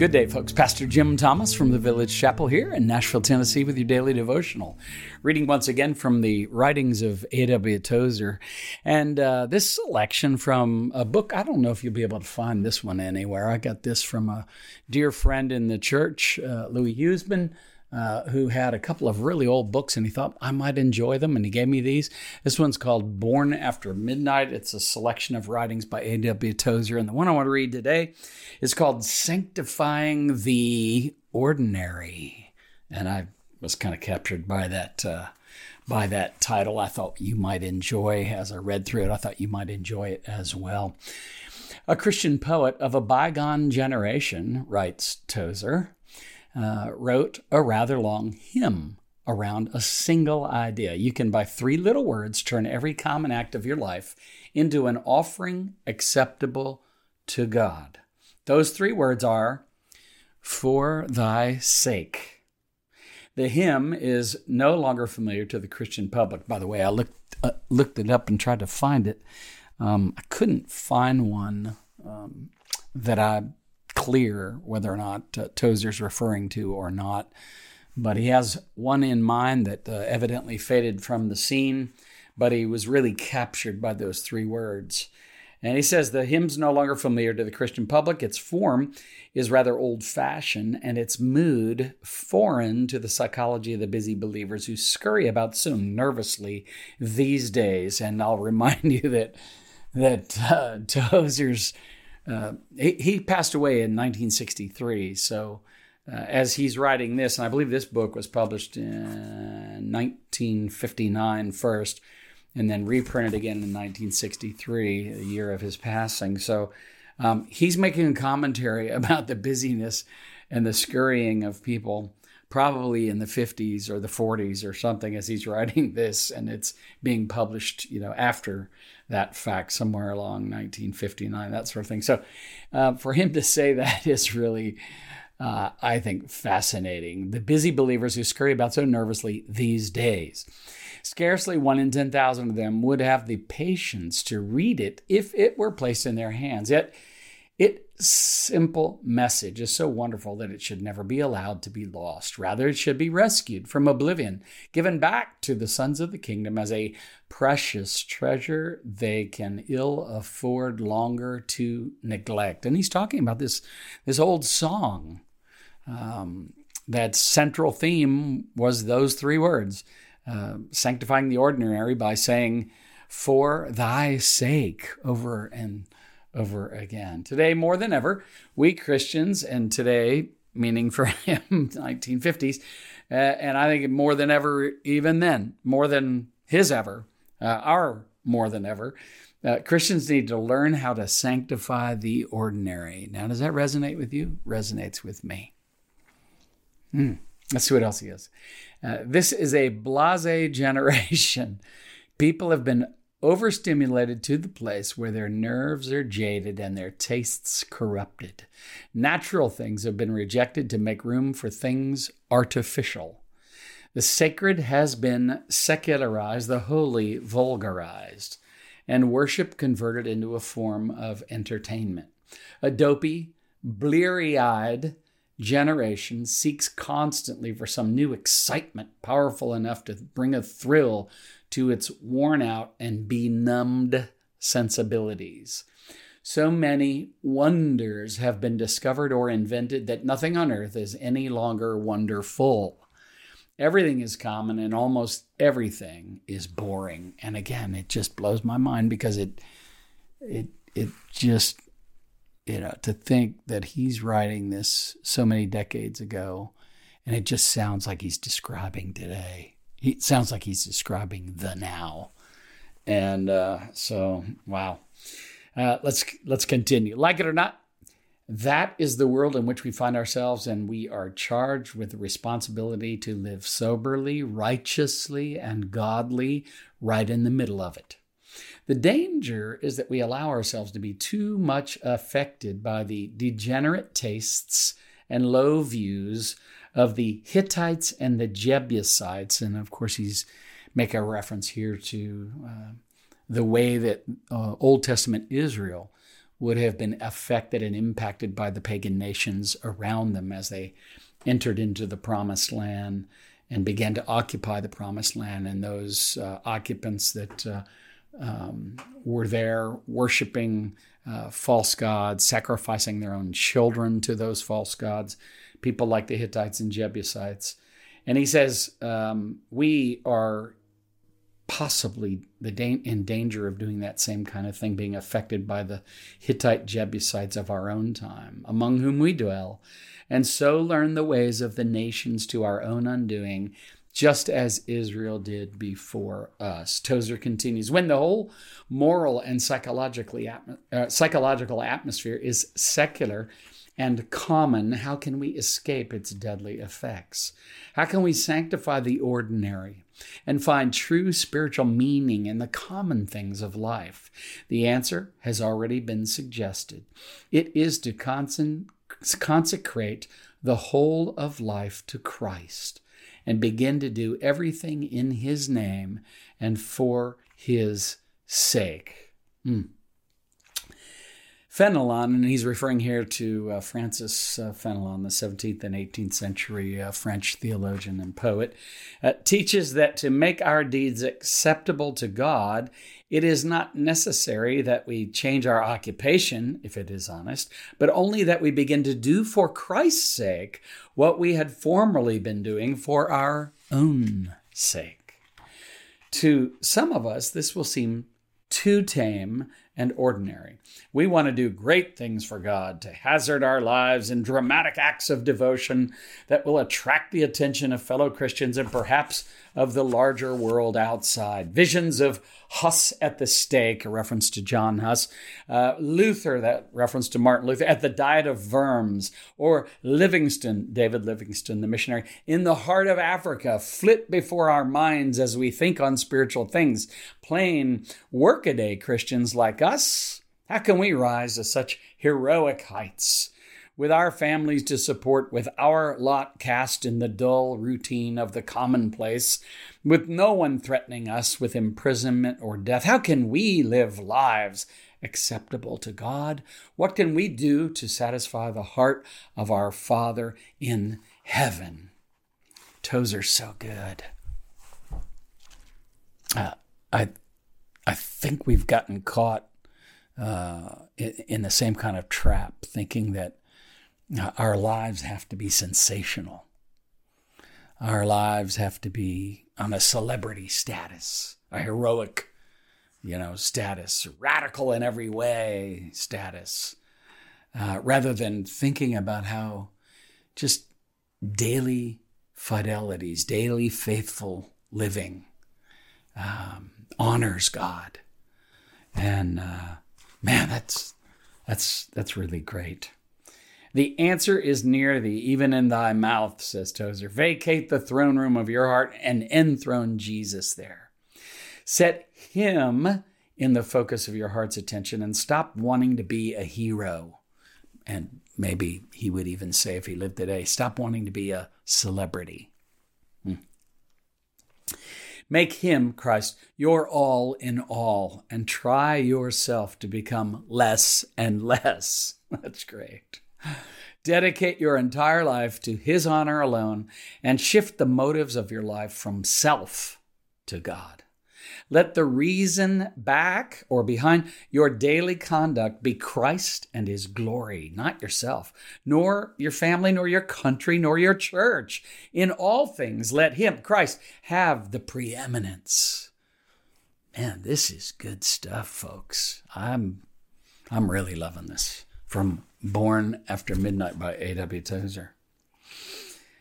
Good day, folks. Pastor Jim Thomas from the Village Chapel here in Nashville, Tennessee, with your daily devotional. Reading once again from the writings of A.W. Tozer. And uh, this selection from a book, I don't know if you'll be able to find this one anywhere. I got this from a dear friend in the church, uh, Louis Huseman uh, who had a couple of really old books and he thought I might enjoy them and he gave me these. This one's called Born After Midnight. It's a selection of writings by A.W. Tozer. And the one I want to read today is called Sanctifying the Ordinary. And I was kind of captured by that. Uh, by that title, I thought you might enjoy as I read through it. I thought you might enjoy it as well. A Christian poet of a bygone generation, writes Tozer, uh, wrote a rather long hymn around a single idea. You can, by three little words, turn every common act of your life into an offering acceptable to God. Those three words are, For thy sake. The hymn is no longer familiar to the Christian public. By the way, I looked, uh, looked it up and tried to find it. Um, I couldn't find one um, that I clear whether or not uh, Tozer's referring to or not. But he has one in mind that uh, evidently faded from the scene, but he was really captured by those three words. And he says the hymn's no longer familiar to the Christian public. Its form is rather old fashioned, and its mood foreign to the psychology of the busy believers who scurry about so nervously these days. And I'll remind you that that uh, Tozer's uh, he, he, passed away in 1963. So, uh, as he's writing this, and I believe this book was published in 1959 first, and then reprinted again in 1963, the year of his passing. So, um, he's making a commentary about the busyness and the scurrying of people probably in the 50s or the 40s or something as he's writing this and it's being published you know after that fact somewhere along 1959 that sort of thing. So uh, for him to say that is really uh, i think fascinating. The busy believers who scurry about so nervously these days. Scarcely one in 10,000 of them would have the patience to read it if it were placed in their hands. Yet simple message is so wonderful that it should never be allowed to be lost. Rather, it should be rescued from oblivion, given back to the sons of the kingdom as a precious treasure they can ill afford longer to neglect. And he's talking about this, this old song. Um, that central theme was those three words uh, sanctifying the ordinary by saying, For thy sake, over and over again. Today, more than ever, we Christians, and today, meaning for him, 1950s, uh, and I think more than ever, even then, more than his ever, uh, our more than ever, uh, Christians need to learn how to sanctify the ordinary. Now, does that resonate with you? Resonates with me. Hmm. Let's see what else he has. Uh, this is a blase generation. People have been overstimulated to the place where their nerves are jaded and their tastes corrupted. Natural things have been rejected to make room for things artificial. The sacred has been secularized, the holy vulgarized, and worship converted into a form of entertainment. A dopey, bleary eyed generation seeks constantly for some new excitement powerful enough to bring a thrill to its worn out and benumbed sensibilities. So many wonders have been discovered or invented that nothing on earth is any longer wonderful. Everything is common and almost everything is boring. And again, it just blows my mind because it it it just you know to think that he's writing this so many decades ago and it just sounds like he's describing today he sounds like he's describing the now. And uh, so, wow. Uh, let's let's continue. Like it or not, that is the world in which we find ourselves, and we are charged with the responsibility to live soberly, righteously, and godly right in the middle of it. The danger is that we allow ourselves to be too much affected by the degenerate tastes and low views of the Hittites and the Jebusites. And of course, he's make a reference here to uh, the way that uh, Old Testament Israel would have been affected and impacted by the pagan nations around them as they entered into the promised land and began to occupy the promised land. And those uh, occupants that uh, um, were there worshiping uh, false gods, sacrificing their own children to those false gods, people like the Hittites and Jebusites. And he says, um, We are possibly the da- in danger of doing that same kind of thing, being affected by the Hittite Jebusites of our own time, among whom we dwell, and so learn the ways of the nations to our own undoing, just as Israel did before us. Tozer continues When the whole moral and psychologically uh, psychological atmosphere is secular, and common, how can we escape its deadly effects? How can we sanctify the ordinary and find true spiritual meaning in the common things of life? The answer has already been suggested. It is to consecrate the whole of life to Christ and begin to do everything in His name and for His sake. Mm. Fenelon, and he's referring here to uh, Francis uh, Fenelon, the 17th and 18th century uh, French theologian and poet, uh, teaches that to make our deeds acceptable to God, it is not necessary that we change our occupation, if it is honest, but only that we begin to do for Christ's sake what we had formerly been doing for our own sake. To some of us, this will seem too tame and ordinary. We want to do great things for God, to hazard our lives in dramatic acts of devotion that will attract the attention of fellow Christians and perhaps of the larger world outside. Visions of Huss at the stake, a reference to John Huss, uh, Luther, that reference to Martin Luther, at the Diet of Worms, or Livingstone, David Livingstone, the missionary, in the heart of Africa, flit before our minds as we think on spiritual things. Plain workaday Christians like us, how can we rise to such heroic heights? with our families to support, with our lot cast in the dull routine of the commonplace, with no one threatening us with imprisonment or death, how can we live lives acceptable to God? What can we do to satisfy the heart of our Father in heaven? Tozer so good. Uh, I, I think we've gotten caught uh, in, the same kind of trap, thinking that our lives have to be sensational. Our lives have to be on a celebrity status, a heroic, you know, status, radical in every way status, uh, rather than thinking about how just daily fidelities, daily faithful living um, honors God. And uh, man, that's that's that's really great. The answer is near thee, even in thy mouth, says Tozer. Vacate the throne room of your heart and enthrone Jesus there. Set him in the focus of your heart's attention and stop wanting to be a hero. And maybe he would even say, if he lived today, stop wanting to be a celebrity. Hmm. Make him, Christ, your all in all, and try yourself to become less and less. That's great. Dedicate your entire life to His honor alone and shift the motives of your life from self to God. Let the reason back or behind your daily conduct be Christ and His glory, not yourself, nor your family, nor your country, nor your church. In all things, let Him, Christ, have the preeminence. Man, this is good stuff, folks. I'm, I'm really loving this from Born After Midnight by A.W. Tozer.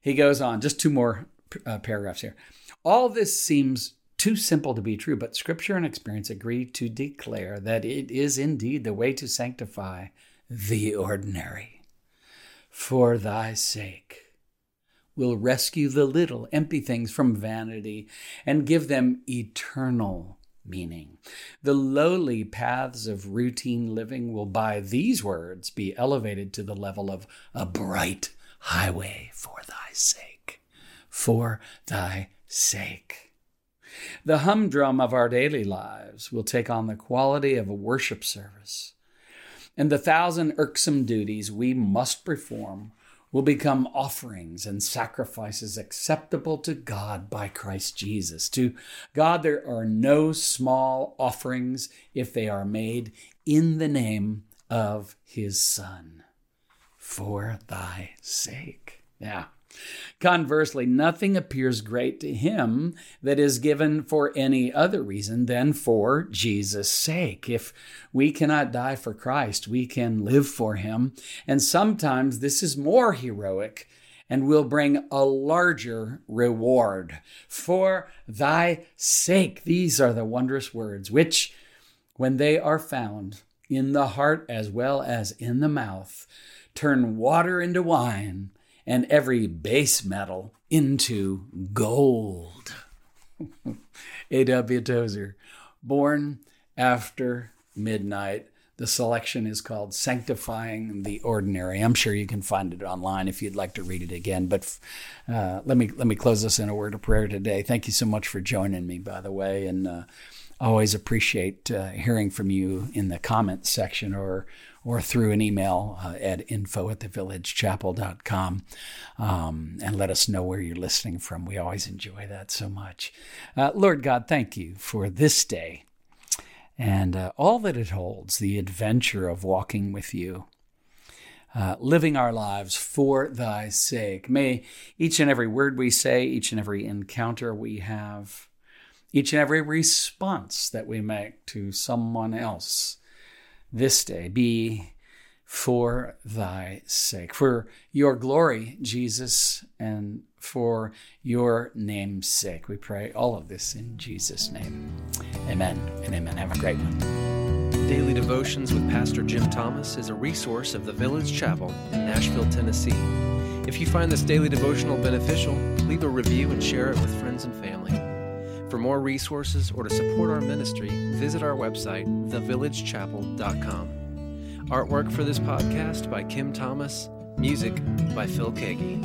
He goes on, just two more uh, paragraphs here. All this seems too simple to be true, but scripture and experience agree to declare that it is indeed the way to sanctify the ordinary. For thy sake will rescue the little empty things from vanity and give them eternal meaning. The lowly paths of routine living will, by these words, be elevated to the level of a bright highway for thy sake. For thy sake. The humdrum of our daily lives will take on the quality of a worship service. and the thousand irksome duties we must perform will become offerings and sacrifices acceptable to God by Christ Jesus. To God, there are no small offerings if they are made in the name of his Son for thy sake. Yeah. Conversely, nothing appears great to him that is given for any other reason than for Jesus' sake. If we cannot die for Christ, we can live for him. And sometimes this is more heroic and will bring a larger reward. For thy sake, these are the wondrous words, which, when they are found in the heart as well as in the mouth, turn water into wine and every base metal into gold. A.W. Tozer, born after midnight. The selection is called Sanctifying the Ordinary. I'm sure you can find it online if you'd like to read it again. But uh, let me let me close this in a word of prayer today. Thank you so much for joining me, by the way, and uh, always appreciate uh, hearing from you in the comments section or or through an email uh, at info at thevillagechapel.com um, and let us know where you're listening from. We always enjoy that so much. Uh, Lord God, thank you for this day and uh, all that it holds the adventure of walking with you. Uh, living our lives for thy sake. May each and every word we say, each and every encounter we have, each and every response that we make to someone else this day be for thy sake, for your glory, Jesus, and for your name's sake. We pray all of this in Jesus' name. Amen and amen. Have a great one. Daily Devotions with Pastor Jim Thomas is a resource of the Village Chapel in Nashville, Tennessee. If you find this daily devotional beneficial, leave a review and share it with friends and family. For more resources or to support our ministry, visit our website, thevillagechapel.com. Artwork for this podcast by Kim Thomas, music by Phil Keaggy.